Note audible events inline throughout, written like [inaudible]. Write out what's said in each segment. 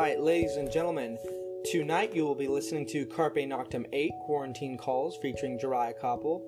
right, ladies and gentlemen, tonight you will be listening to Carpe Noctem 8 Quarantine Calls featuring Jariah Koppel.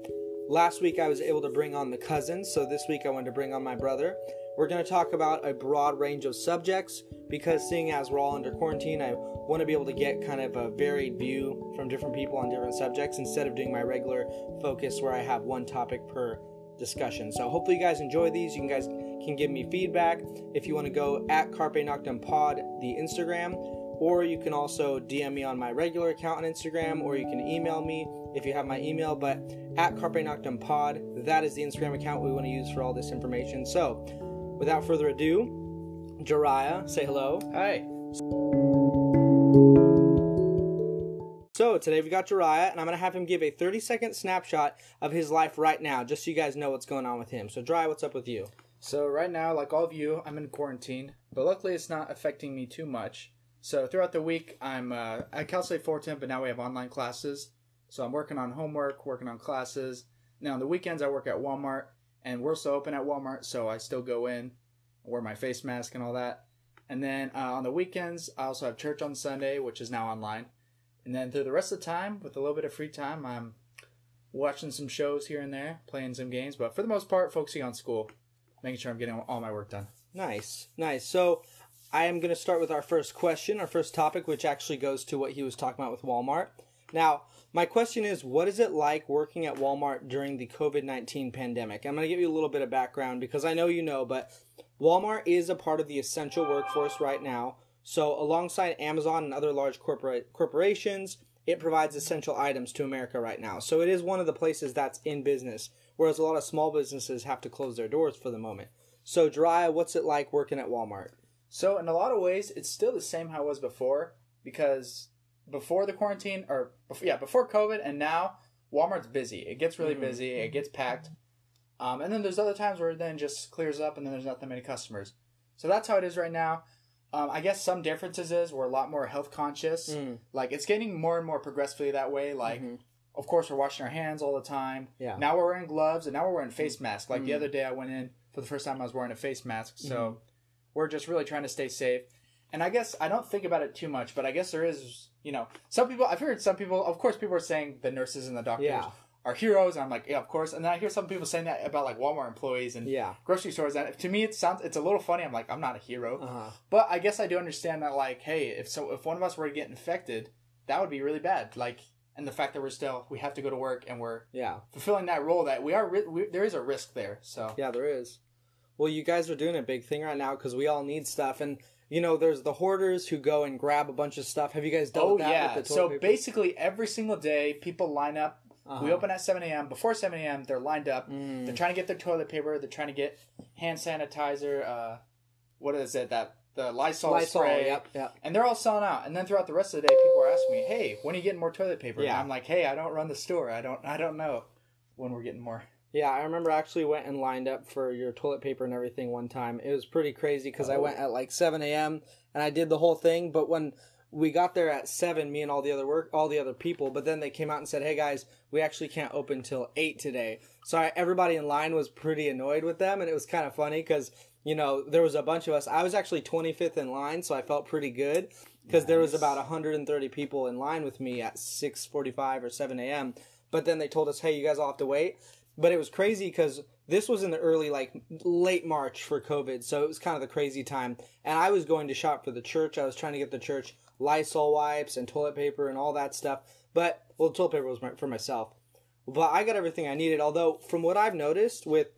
Last week I was able to bring on the cousins, so this week I wanted to bring on my brother. We're going to talk about a broad range of subjects because seeing as we're all under quarantine, I want to be able to get kind of a varied view from different people on different subjects instead of doing my regular focus where I have one topic per discussion. So hopefully you guys enjoy these. You can guys can give me feedback if you want to go at Carpe Noctem Pod, the Instagram, or you can also DM me on my regular account on Instagram, or you can email me if you have my email. But at Carpe Noctem Pod, that is the Instagram account we want to use for all this information. So without further ado, Jariah, say hello. Hi. So today we got Jariah, and I'm gonna have him give a 30 second snapshot of his life right now, just so you guys know what's going on with him. So Jariah, what's up with you? So right now, like all of you, I'm in quarantine, but luckily it's not affecting me too much. So throughout the week, I'm uh, at Cal State Fullerton, but now we have online classes. So I'm working on homework, working on classes. Now on the weekends, I work at Walmart, and we're still open at Walmart, so I still go in, wear my face mask and all that. And then uh, on the weekends, I also have church on Sunday, which is now online. And then through the rest of the time, with a little bit of free time, I'm watching some shows here and there, playing some games, but for the most part, focusing on school, making sure I'm getting all my work done. Nice, nice. So I am going to start with our first question, our first topic, which actually goes to what he was talking about with Walmart. Now, my question is, what is it like working at Walmart during the COVID 19 pandemic? I'm going to give you a little bit of background because I know you know, but Walmart is a part of the essential workforce right now. So, alongside Amazon and other large corporate corporations, it provides essential items to America right now. So, it is one of the places that's in business, whereas a lot of small businesses have to close their doors for the moment. So, Jariah, what's it like working at Walmart? So, in a lot of ways, it's still the same how it was before because before the quarantine, or before, yeah, before COVID, and now Walmart's busy. It gets really Mhm. busy. It gets packed. Um, and then there's other times where it then just clears up, and then there's not that many customers. So that's how it is right now. Um, I guess some differences is we're a lot more health conscious. Mm, Like it's getting more and more progressively that way. Like, mhm. Of course, we're washing our hands all the time. Yeah. Now we're wearing gloves, and now we're wearing face masks. Like the Mm. other day, I went in for the first time. I was wearing a face mask. So we're just really trying to stay safe. And I guess I don't think about it too much, but I guess there is, you know, some people. I've heard some people. Of course, people are saying the nurses and the doctors Yeah. are heroes. And I'm like, yeah, of course. And then I hear some people saying that about like Walmart employees and Yeah. grocery stores. And to me, it sounds it's a little funny. I'm like, I'm not a hero, Uh huh. but I guess I do understand that. Like, hey, if so, if one of us were to get infected, that would be really bad. Like, and the fact that we're still we have to go to work and we're Yeah. fulfilling that role that we are we, there is a risk there. So Yeah, there is. Well, you guys are doing a big thing right now because we all need stuff, and you know, there's the hoarders who go and grab a bunch of stuff. Have you guys dealt Oh with that? yeah. With the So paper? basically, every single day, people line up. Uh-huh. We open at seven a.m. Before seven a.m., they're lined up. Mm. They're trying to get their toilet paper. They're trying to get hand sanitizer. Uh, what is it? That the Lysol, Lysol, spray. Yep. Yep. And they're all selling out. And then throughout the rest of the day, people are asking me, "Hey, when are you getting more toilet paper?" Yeah. And I'm like, "Hey, I don't run the store. I don't. I don't know when we're getting more." Yeah, I remember I actually went and lined up for your toilet paper and everything one time. It was pretty crazy because I Oh. went at like 7 a.m. and I did the whole thing. But when we got there at 7, me and all the other work, all the other people, but then they came out and said, "Hey guys, we actually can't open till 8 today." So I, everybody in line was pretty annoyed with them, and it was kind of funny because you know there was a bunch of us. I was actually 25th in line, so I felt pretty good because there was Nice. about 130 people in line with me at 6:45 or 7 a.m. But then they told us, "Hey, you guys all have to wait." but it was crazy because this was in the early like late march for covid so it was kind of the crazy time and i was going to shop for the church i was trying to get the church lysol wipes and toilet paper and all that stuff but well toilet paper was my, for myself but i got everything i needed although from what i've noticed with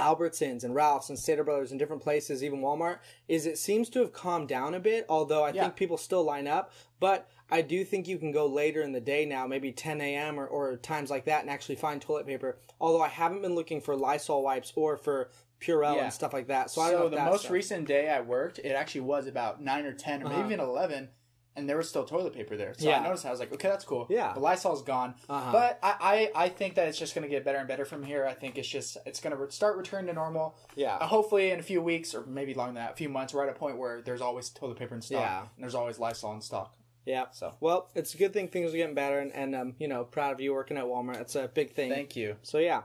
albertsons and ralphs and stater brothers and different places even walmart is it seems to have calmed down a bit although i Yeah. think people still line up but I do think you can go later in the day now, maybe 10 a.m. Or, or times like that, and actually find toilet paper. Although I haven't been looking for Lysol wipes or for Purell Yeah. and stuff like that. So, So, I don't know the most stuff. recent day I worked, it actually was about nine or ten, or maybe Uh-huh. even eleven, and there was still toilet paper there. So Yeah. I noticed. I was like, okay, that's cool. Yeah. the Lysol's gone, Uh-huh. but I, I I think that it's just going to get better and better from here. I think it's just it's going to re- start returning to normal. Uh, yeah, hopefully, in a few weeks or maybe longer than that, a few months, we're at a point where there's always toilet paper in stock, Yeah. and there's always Lysol in stock. yeah. So Well, it's a good thing things are getting better, and, and um, you know, proud of you working at Walmart. It's a big thing. thank you. So yeah.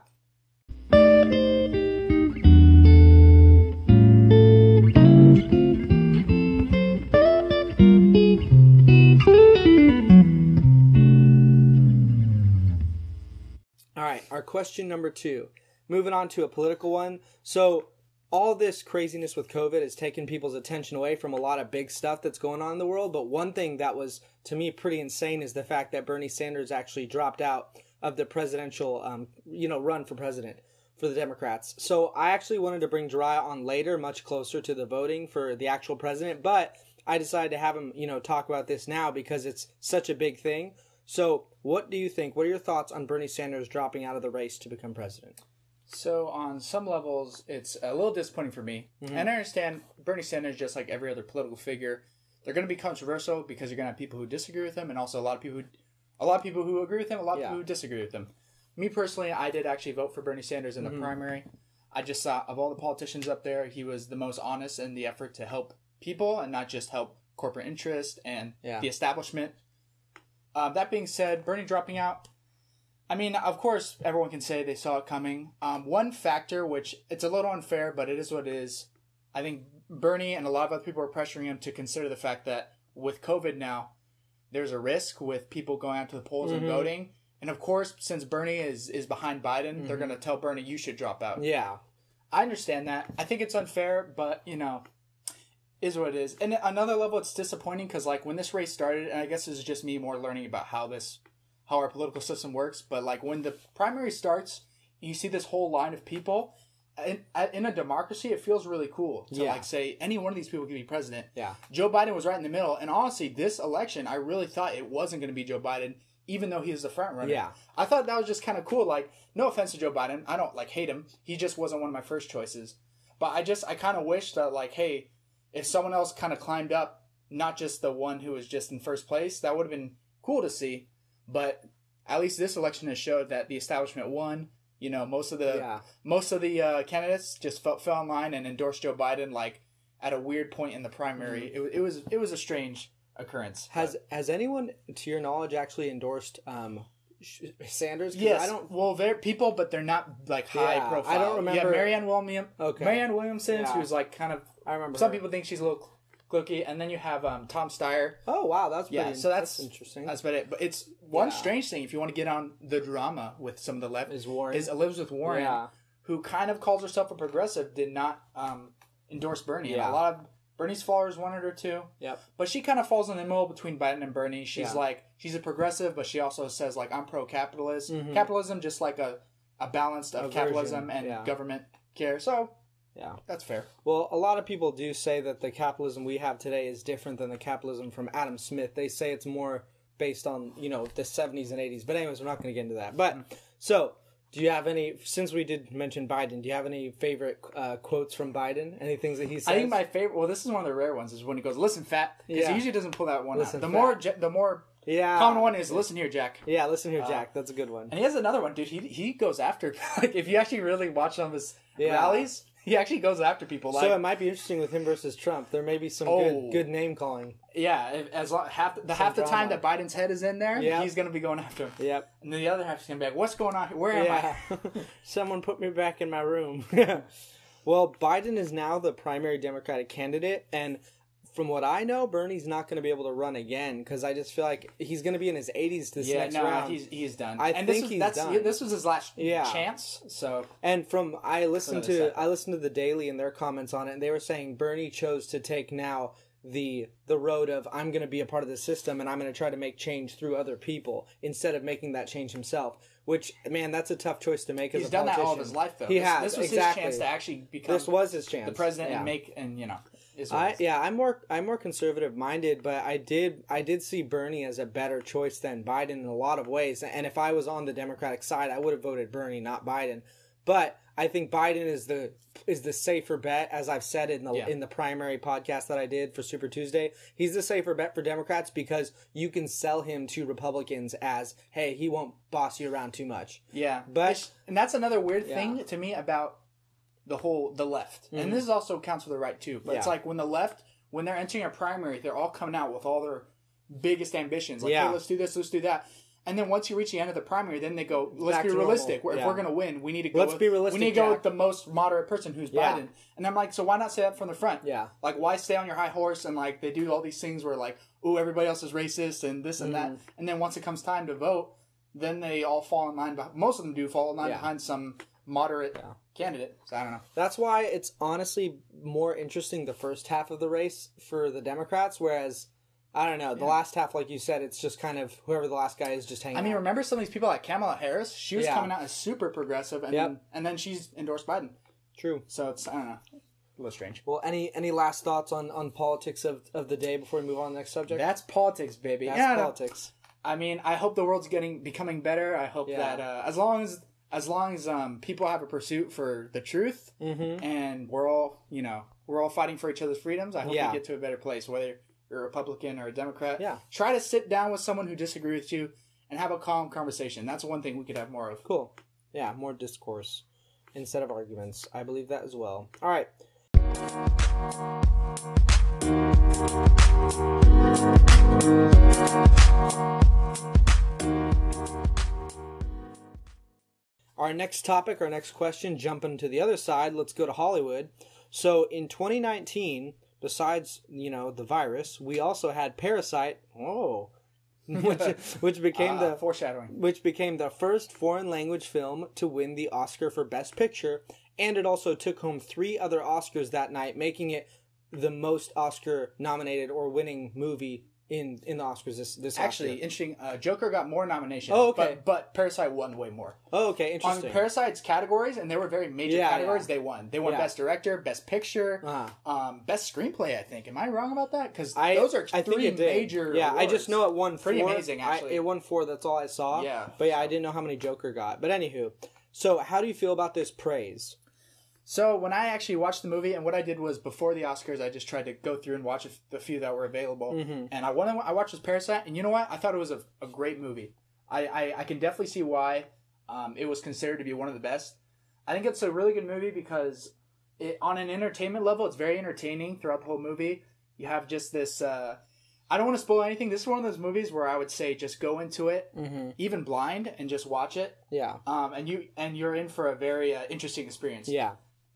Question number two. Moving on to a political one. So, all this craziness with COVID has taken people's attention away from a lot of big stuff that's going on in the world. But one thing that was, to me, pretty insane is the fact that Bernie Sanders actually dropped out of the presidential, um, you know, run for president for the Democrats. So I actually wanted to bring Jariah on later, much closer to the voting for the actual president, but I decided to have him, you know, talk about this now because it's such a big thing. So, what do you think? What are your thoughts on Bernie Sanders dropping out of the race to become president? So on some levels, it's a little disappointing for me, mm-hmm. and I understand Bernie Sanders, just like every other political figure, they're going to be controversial because you're going to have people who disagree with him, and also a lot of people who, a lot of people who agree with him, a lot of Yeah. people who disagree with him. Me personally, I did actually vote for Bernie Sanders in the mm-hmm. primary. I just thought of all the politicians up there, he was the most honest in the effort to help people and not just help corporate interest and Yeah. the establishment. Um, that being said, Bernie dropping out, I mean, of course, everyone can say they saw it coming. Um, one factor, which it's a little unfair, but it is what it is. I think Bernie and a lot of other people are pressuring him to consider the fact that with COVID now, there's a risk with people going out to the polls and voting. And of course, since Bernie is is behind Biden, they're going to tell Bernie you should drop out. Yeah. I understand that. I think it's unfair, but you know, is what it is. And another level, it's disappointing because like when this race started, and I guess this is just me more learning about how this, how our political system works. But like when the primary starts, you see this whole line of people. In, in a democracy, it feels really cool to Yeah. like say any one of these people can be president. Yeah. Joe Biden was right in the middle, and honestly, this election, I really thought it wasn't going to be Joe Biden, even though he was the front runner. Yeah. I thought that was just kind of cool. Like, no offense to Joe Biden, I don't like hate him. He just wasn't one of my first choices. But I just, I kind of wish that, like, hey, if someone else kind of climbed up, not just the one who was just in first place, that would have been cool to see. But at least this election has showed that the establishment won. You know, most of the Yeah. most of the uh, candidates just fell, fell in line and endorsed Joe Biden like at a weird point in the primary. It, wa- it was it was a strange occurrence. Has has anyone, to your knowledge, actually endorsed um, Sanders? Yes, I don't. Well, they're people, but they're not like high Yeah, profile. I don't remember- Yeah, Marianne William. Okay. Marianne Williamson, Yeah. who's like kind of. I remember. Some her. people think she's a little clicky, and then you have um, Tom Steyer. Oh wow, that's Yeah, pretty, so that's- interesting. That's about it. But it's one Yeah. strange thing if you want to get on the drama with some of the left Is Warren? is Elizabeth Warren, Yeah. who kind of calls herself a progressive, did not um, endorse Bernie. And a lot of Bernie's followers wanted her to. Yep. But she kind of falls in the middle between Biden and Bernie. She's Yeah. like she's a progressive, but she also says like I'm pro-capitalist. Mhm. Capitalism, just like a a balance of A capitalism version, and yeah. government care. So Yeah. that's fair. Well, a lot of people do say that the capitalism we have today is different than the capitalism from Adam Smith. They say it's more based on, you know, the 70s and 80s. But anyways, we're not going to get into that. But so, do you have any since we did mention Biden, do you have any favorite uh, quotes from Biden? Any things that he says? I think my favorite. Well, this is one of the rare ones. Is when he goes, "Listen, fat," because Yeah. he usually doesn't pull that one Listen, out. The fat. more, the more yeah. common one is, "Listen here, Jack." Yeah, listen here, Jack. That's a good one. And he has another one, dude. He he goes after [laughs] like if you actually really watch some of his Yeah. rallies, he actually goes after people. Like so it might be interesting with him versus Trump. There may be some Oh. good good name calling. yeah, as long, half the half the time that Biden's head is in there, Yeah. he's gonna be going after him. Yep. And then the other half is gonna be like, "What's going on? here? Where am Yeah. I?" [laughs] Someone put me back in my room. [laughs] well, Biden is now the primary Democratic candidate, and from what I know, Bernie's not going to be able to run again because I just feel like he's going to be in his 80s this Yeah, next no, round. he's he's done. I and think this was, he's that's, done. This was his last Yeah. chance. So And from I listened to I listened to the Daily and their comments on it, and they were saying Bernie chose to take now the the road of I'm going to be a part of the system and I'm going to try to make change through other people instead of making that change himself. Which man, that's a tough choice to make as he's a done that politician. all of his life, though. He this, has This was exactly. his chance to actually become This was his chance. the president Yeah. and make and you know. Is I is. yeah, I'm more I'm more conservative minded, but I did I did see Bernie as a better choice than Biden in a lot of ways. And if I was on the Democratic side, I would have voted Bernie, not Biden. But I think Biden is the is the safer bet, as I've said in the Yeah. in the primary podcast that I did for Super Tuesday. He's the safer bet for Democrats because you can sell him to Republicans as, hey, he won't boss you around too much. Yeah, But- and that's another weird Yeah. thing to me about the whole the left, and this also counts for the right too. But it's Mm-hmm. Like when the left, when they're entering a primary, they're all coming out with all their biggest ambitions. Like, Yeah. hey, let's do this, let's do that. And then once you reach the end of the primary, then they go, let's Back be realistic. normal. If Yeah. we're going to win, we need to go. Let's with, be realistic, We need to go Jack. with the most moderate person, who's Yeah. Biden. And I'm like, so why not say that from the front? Yeah. Like, why stay on your high horse and like they do all these things where like, oh, everybody else is racist and this and Mm-hmm. that, and then once it comes time to vote, then they all fall in line. Most of them do fall in line Yeah. behind some moderate Yeah. Candidate. So I don't know. That's why it's honestly more interesting the first half of the race for the Democrats, whereas I don't know the Yeah. last half, like you said, it's just kind of whoever the last guy is just hanging. I mean, out. remember some of these people like Kamala Harris? She was Yeah. coming out as super progressive, and Yep. then, and then she's endorsed Biden. true. So it's I don't know, a little strange. Well, any any last thoughts on on politics of of the day before we move on to the next subject? That's politics, baby. That's Yeah, politics. I mean, I hope the world's getting becoming better. I hope that uh, as long as as long as um, people have a pursuit for the truth, Mm-hmm. and we're all you know we're all fighting for each other's freedoms. I hope Yeah. we get to a better place, whether you're a Republican or a Democrat. Yeah. Try to sit down with someone who disagrees with you and have a calm conversation. That's one thing we could have more of. Cool. Yeah, more discourse instead of arguments. I believe that as well. All right. Our next topic, our next question, jumping to the other side, let's go to Hollywood. So in 2019, besides, you know, the virus, we also had Parasite. Whoa. [laughs] which, [laughs] which became Uh, the foreshadowing. which became the first foreign language film to win the Oscar for Best Picture, and it also took home three other Oscars that night, making it the most Oscar nominated or winning movie in in the Oscars this this Actually, Oscar. interesting. Uh, Joker got more nominations. Oh, okay. But, but Parasite won way more. Oh, okay, On interesting. Parasite's categories, and they were very major Yeah, categories, yeah. they won. They won Yeah. Best Director, Best Picture, uh um, Best Screenplay, I think. Am I wrong about that? Because I those are I think three major Yeah, I just know it won Pretty four. amazing, I- actually. it won four. That's all I saw. Yeah. but yeah, I didn't know how many Joker got. But anywho, so how do you feel about this praise? So when I actually watched the movie, and what I did was before the Oscars, I just tried to go through and watch a the few that were available. Mm-hmm. And I one I watched was Parasite, and you know what? I thought it was a, a great movie. I, I, I can definitely see why um, it was considered to be one of the best. I think it's a really good movie because it on an entertainment level, it's very entertaining throughout the whole movie. You have just this. Uh, I don't want to spoil anything. This is one of those movies where I would say just go into it, Mm-hmm. even blind, and just watch it. Yeah, Um, and you and you're in for a very uh, interesting experience yeah,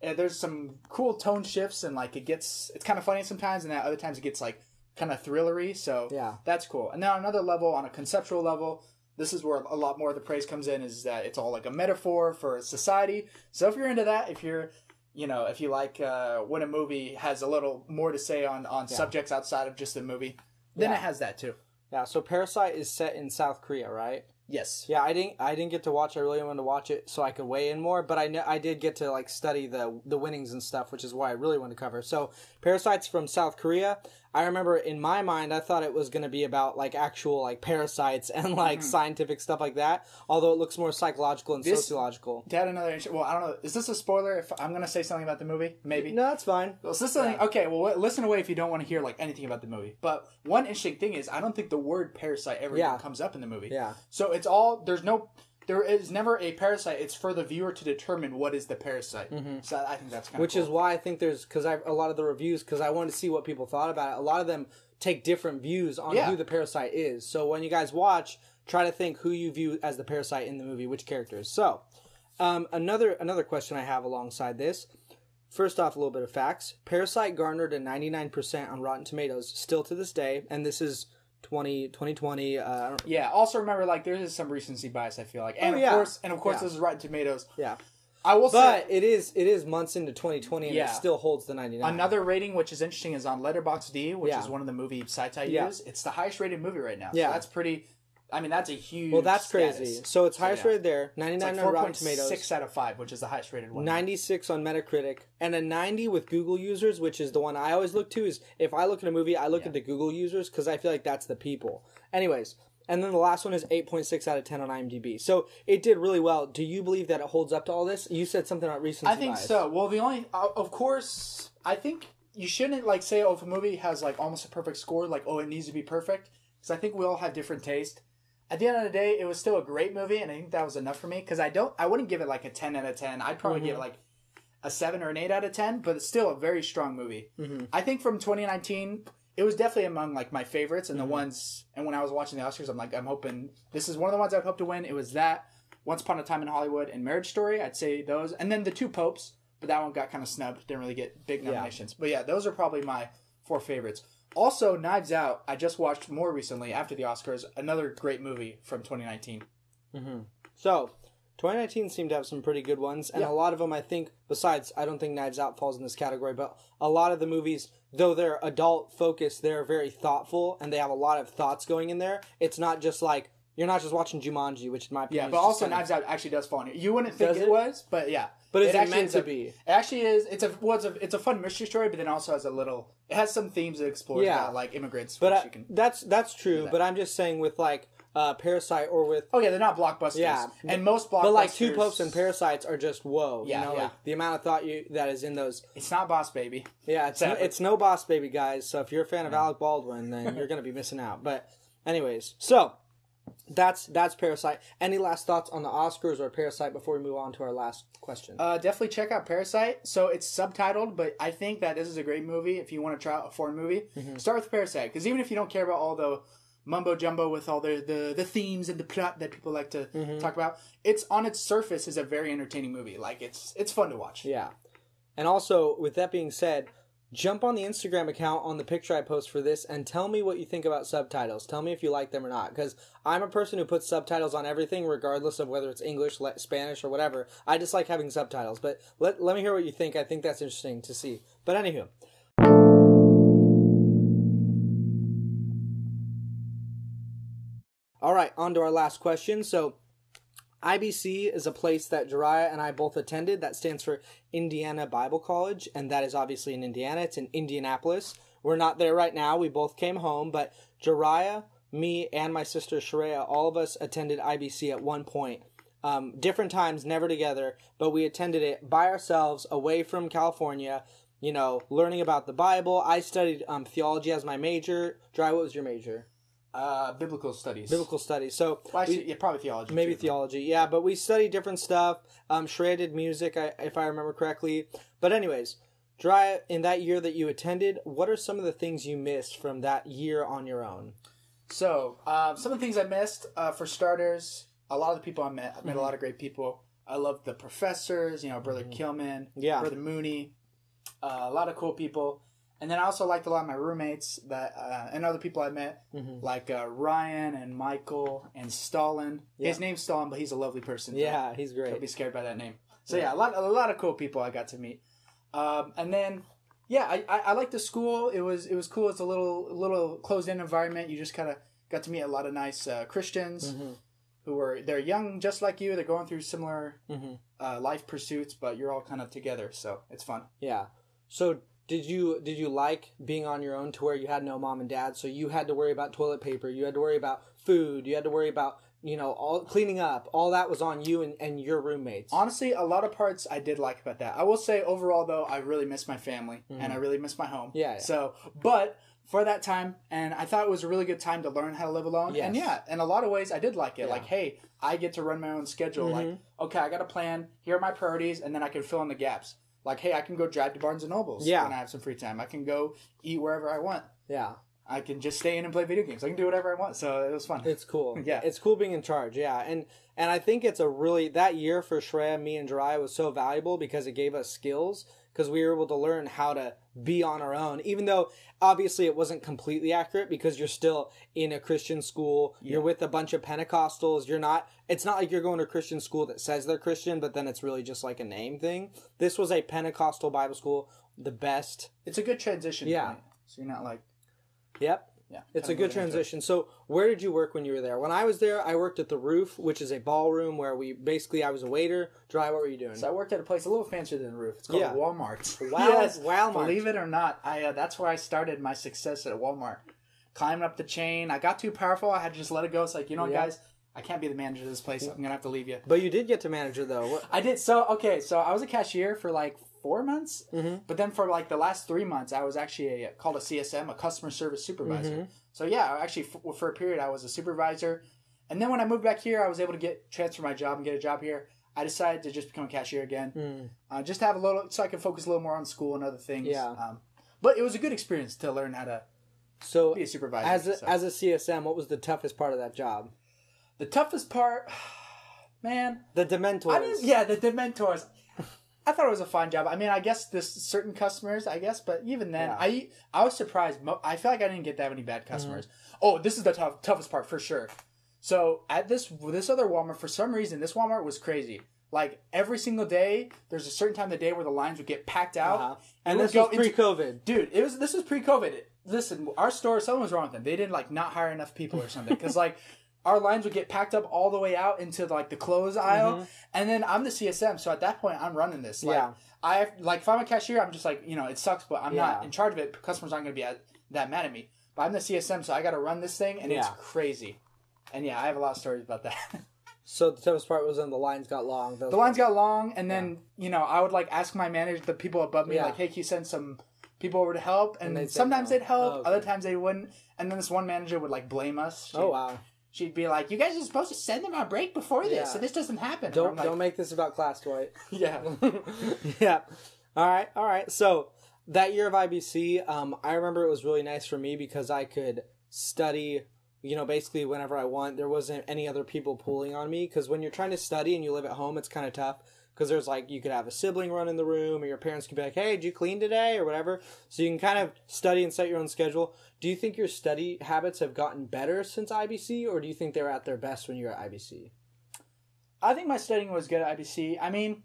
uh, there's some cool tone shifts and like it gets it's kind of funny sometimes and then other times it gets like kind of thrillery so yeah. that's cool and then on another level on a conceptual level this is where a lot more of the praise comes in is that it's all like a metaphor for society so if you're into that if you're you know if you like uh, when a movie has a little more to say on on Yeah. subjects outside of just the movie then Yeah. it has that too Yeah, so Parasite is set in South Korea, right? Yes Yeah, I didn't I didn't get to watch. I really wanted to watch it so I could weigh in more, but I know I did get to like study the the winnings and stuff, which is why I really wanted to cover. So Parasite's from South Korea. I remember in my mind I thought it was going to be about like actual like parasites [laughs] and like hmm. scientific stuff like that, although it looks more psychological and This- sociological. to add another well i don't know is this a spoiler if i'm gonna say something about the movie maybe No, that's fine. Well, so this is something, Yeah. okay, well, listen away if you don't want to hear like anything about the movie. But one interesting thing is, I don't think the word parasite ever Yeah. comes up in the movie. Yeah. So it's all there's no, there is never a parasite. It's for the viewer to determine what is the parasite. So I think that's kind of Which is why I think there's because I a lot of the reviews because I wanted to see what people thought about it. A lot of them take different views on Yeah. who the parasite is. So when you guys watch, try to think who you view as the parasite in the movie, which characters. So um, another another question I have alongside this. First off, a little bit of facts. Parasite garnered a 99% on Rotten Tomatoes still to this day, and this is 20, 2020. Uh, yeah. Also remember, like there is some recency bias. I feel like, and Oh, of course, and of course, Yeah. this is Rotten Tomatoes. yeah, I will but say it is it is months into 2020, and Yeah. it still holds the 99. another rating which is interesting is on Letterboxd, which Yeah. is one of the movie sites I Yeah. use. It's the highest rated movie right now. Yeah. so that's pretty. I mean, that's a huge. well, that's status. crazy. So it's highest yeah. rated there, It's 99 like on Rotten 4.6 Tomatoes. out of 5, which is the highest rated one. 96 on Metacritic and a 90 with Google users, which is the one I always look to. Is if I look at a movie, I look Yeah. at the Google users because I feel like that's the people. Anyways, and then the last one is 8.6 out of 10 on IMDb. So it did really well. Do you believe that it holds up to all this? You said something about recent. I think so. Well, the only, uh, of course, I think you shouldn't like say, oh, if a movie has like almost a perfect score, like oh, it needs to be perfect, because I think we all have different taste. At the end of the day, it was still a great movie, and I think that was enough for me. Because I don't, I wouldn't give it like a ten out of ten. I'd probably give it like a seven or an eight out of ten, but it's still a very strong movie. Mhm. I think from 2019, it was definitely among like my favorites and the ones. And when I was watching the Oscars, I'm like, I'm hoping this is one of the ones I'd hope to win. It was that Once Upon a Time in Hollywood and Marriage Story. I'd say those, and then the two Popes, but that one got kind of snubbed. Didn't really get big Yeah. nominations. But yeah, those are probably my four favorites. Also, Knives Out. I just watched more recently after the Oscars. Another great movie from 2019. Mm-hmm. So, 2019 seemed to have some pretty good ones, and Yeah. a lot of them, I think, besides, I don't think Knives Out falls in this category, but a lot of the movies, though they're adult focused, they're very thoughtful, and they have a lot of thoughts going in there. It's not just like, you're not just watching Jumanji, which in my opinion Yeah, but also Knives Out actually does fall in here. You wouldn't think it, it? was, but yeah. But is it actually meant to a- be? It actually is. It's a well, it's a it's a fun mystery story, but then also has a little. It has some themes that explores Yeah. about like immigrants. But I, can, that's that's true, that. but I'm just saying with like uh, Parasite or with oh yeah, they're not blockbusters. Yeah. and most blockbusters. But like Two Popes and Parasites are just whoa. Yeah, you know, yeah. like the amount of thought you that is in those. It's not Boss Baby. Yeah, it's no, it's no Boss Baby, guys. So if you're a fan of Alec Baldwin, then you're [laughs] gonna be missing out. But anyways, so that's that's Parasite. Any last thoughts on the Oscars or Parasite before we move on to our last question? Uh, definitely check out Parasite. So it's subtitled, but I think that this is a great movie if you want to try out a foreign movie. Mm-hmm. Start with Parasite because even if you don't care about all the mumbo jumbo with all the, the the themes and the plot that people like to Mm-hmm. talk about, it's on its surface is a very entertaining movie. Like it's it's fun to watch. Yeah. And also, with that being said, jump on the Instagram account on the picture I post for this and tell me what you think about subtitles. Tell me if you like them or not. Because I'm a person who puts subtitles on everything, regardless of whether it's English, Spanish, or whatever. I just like having subtitles. But let, let me hear what you think. I think that's interesting to see. But anywho. All right, on to our last question. So, IBC is a place that Jariah and I both attended. That stands for Indiana Bible College, and that is obviously in Indiana. It's in Indianapolis. We're not there right now. We both came home, but Jariah, me, and my sister Sharia, all of us attended IBC at one point. Um, different times, never together, but we attended it by ourselves, away from California. You know, learning about the Bible. I studied um, theology as my major. Dry, what was your major? Uh, biblical studies. Biblical studies. So Well, actually, yeah, probably theology. maybe too. theology yeah but we study different stuff um Shreya did music I, if i remember correctly but anyways dry in that year that you attended what are some of the things you missed from that year on your own So, um, some of the things I missed, uh, for starters, a lot of the people I met, I met a lot of great people. I loved the professors, you know, Brother Kilman, Yeah. Brother Mooney, uh, a lot of cool people. And then I also liked a lot of my roommates that, uh, and other people I met, like uh, Ryan and Michael and Stalin. His name's Stalin, but he's a lovely person. yeah he's great. Don't be scared by that name. So yeah, a lot, a lot of cool people I got to meet. Um, and then, yeah, I, I, I liked the school. It was, it was cool. It's a little, little closed in environment. You just kind of got to meet a lot of nice uh, Christians who were they're young just like you. They're going through similar uh, life pursuits, but you're all kind of together. So it's fun. yeah so did you did you like being on your own to where you had no mom and dad so you had to worry about toilet paper you had to worry about food you had to worry about you know all cleaning up all that was on you and, and your roommates Honestly, a lot of parts I did like about that. I will say overall though, I really miss my family and I really miss my home. Mm-hmm. Yeah, yeah. So, but for that time, and I thought it was a really good time to learn how to live alone. And yeah, in a lot of ways, I did like it. Yeah. Like, hey, I get to run my own schedule. Like, Mm-hmm. okay, I got a plan. Here are my priorities, and then I can fill in the gaps. Like, hey, I can go drive to Barnes and Nobles Yeah. when I have some free time. I can go eat wherever I want. yeah I can just stay in and play video games. I can do whatever I want. So it was fun. It's cool. [laughs] Yeah. It's cool being in charge. Yeah. And and I think it's a really that year for Shreya, me and Jariah was so valuable because it gave us skills because we were able to learn how to be on our own. Even though obviously it wasn't completely accurate because you're still in a Christian school, you're with a bunch of Pentecostals, you're not it's not like you're going to a Christian school that says they're Christian, but then it's really just like a name thing. This was a Pentecostal Bible school, the best. it's a good transition. Yeah. point. So you're not like, Yep. Yeah. It's a good moving into it. transition. So, where did you work when you were there? When I was there, I worked at the Roof, which is a ballroom where we basically I was a waiter. Dry, what were you doing? So I worked at a place a little fancier than the roof. It's called Yeah. Walmart. [laughs] Wow, yes, Walmart. Believe it or not, I uh, that's where I started my success at Walmart. Climbing up the chain, I got too powerful. I had to just let it go. It's like you know, Yeah. guys, I can't be the manager of this place. I'm gonna have to leave you. but you did get to manager though. What, I did so okay. So I was a cashier for like four months, Mm-hmm. but then for like the last three months, I was actually a, called a CSM, a customer service supervisor. Mm-hmm. So yeah, actually for, for a period I was a supervisor, and then when I moved back here, I was able to get transfer my job and get a job here. I decided to just become a cashier again, Mm. uh, just to have a little, so I can focus a little more on school and other things. Yeah. Um, but it was a good experience to learn how to so, be a supervisor. as a, so. as a CSM, what was the toughest part of that job? the toughest part, [sighs] man, The Dementors. Yeah, the Dementors. I thought it was a fine job. I mean, I guess this certain customers, I guess, but even then, Yeah. I I was surprised. I feel like I didn't get that many bad customers. Mm-hmm. Oh, this is the tough, toughest part for sure. So at this this other Walmart, for some reason, this Walmart was crazy. Like every single day, there's a certain time of the day where the lines would get packed out, Uh-huh. and And this was pre-COVID. dude it was this was pre-covid listen our store something was wrong with them they didn't like not hire enough people or something because like our lines would get packed up all the way out into like the clothes aisle. Mm-hmm. And then i'm the csm so at that point i'm running this. Like Yeah. i like if i'm a cashier i'm just like you know it sucks but i'm not in charge of it. Customers aren't going to be at, that mad at me. But i'm the csm so i got to run this thing and it's crazy. And yeah i have a lot of stories about that. [laughs] So the toughest part was when the lines got long. The lines got long and then you know i would like ask my manager the people above me Yeah. like hey can you send some people over to help? And, they'd sometimes no. they'd help Oh, okay. other times they wouldn't. And then this one manager would like blame us. She'd, Oh wow! She'd be like you guys are supposed to send them on break before this Yeah. so this doesn't happen Don't like, don't make this about class, Dwight. [laughs] yeah [laughs] yeah. All right. All right. So that year of IBC, um, I remember it was really nice for me because I could study. You know, basically whenever I want, there wasn't any other people pulling on me. Because when you're trying to study and you live at home, it's kind of tough. Because there's like you could have a sibling run in the room, or your parents could be like, "Hey, did you clean today?" or whatever. So you can kind of study and set your own schedule. Do you think your study habits have gotten better since IBC, or do you think they were at their best when you were at IBC? i think my studying was good at ibc i mean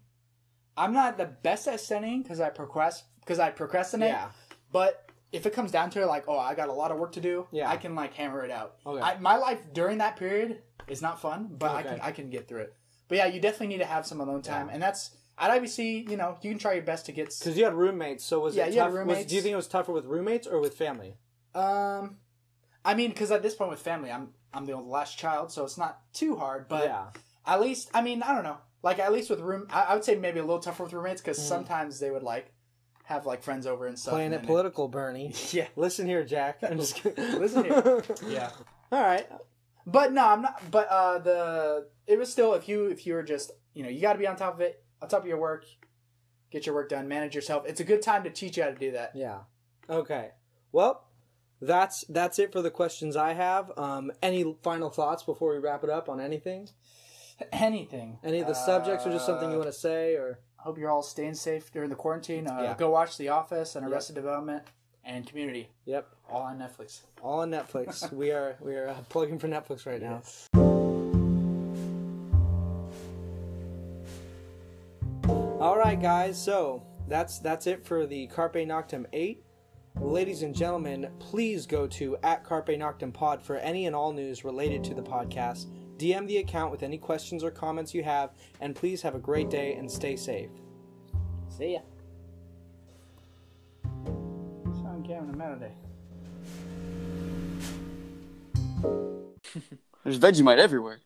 i'm not the best at studying because i procrast because i procrastinate Yeah. but if it comes down to it like oh i got a lot of work to do Yeah. i can like hammer it out Okay. I, my life during that period is not fun but i can i can get through it but yeah you definitely need to have some alone time Yeah. and that's at ibc you know you can try your best to get Because you had roommates, so was Yeah, it you had tough? Was, roommates. do you think it was tougher with roommates or with family? um i mean because at this point with family i'm i'm the last child so it's not too hard but yeah, at least i mean i don't know like at least with room i, I would say maybe a little tougher with roommates because sometimes they would like have like friends over and stuff playing and it political, Bernie. [laughs] yeah Listen here, Jack. I'm just [laughs] kidding. Listen here. [laughs] yeah All right. But no, I'm not. But uh, the it was still if you if you were just you know you got to be on top of it, on top of your work, get your work done, manage yourself. It's a good time to teach you how to do that. Yeah. Okay. Well, that's that's it for the questions I have. Um, any final thoughts before we wrap it up on anything? Anything. Any of the subjects, or just something you want to say, or Hope you're all staying safe during the quarantine. Uh, Yeah. Go watch The Office and Yep. Arrested Development and Community, yep, all on Netflix. all on Netflix. [laughs] we are we are uh, plugging for Netflix right now. All right, guys. So that's that's it for the Carpe Noctem eight. Ladies and gentlemen, please go to at Carpe Noctem Pod for any and all news related to the podcast. DM the account with any questions or comments you have, and please have a great day and stay safe. See ya. There's Vegemite everywhere.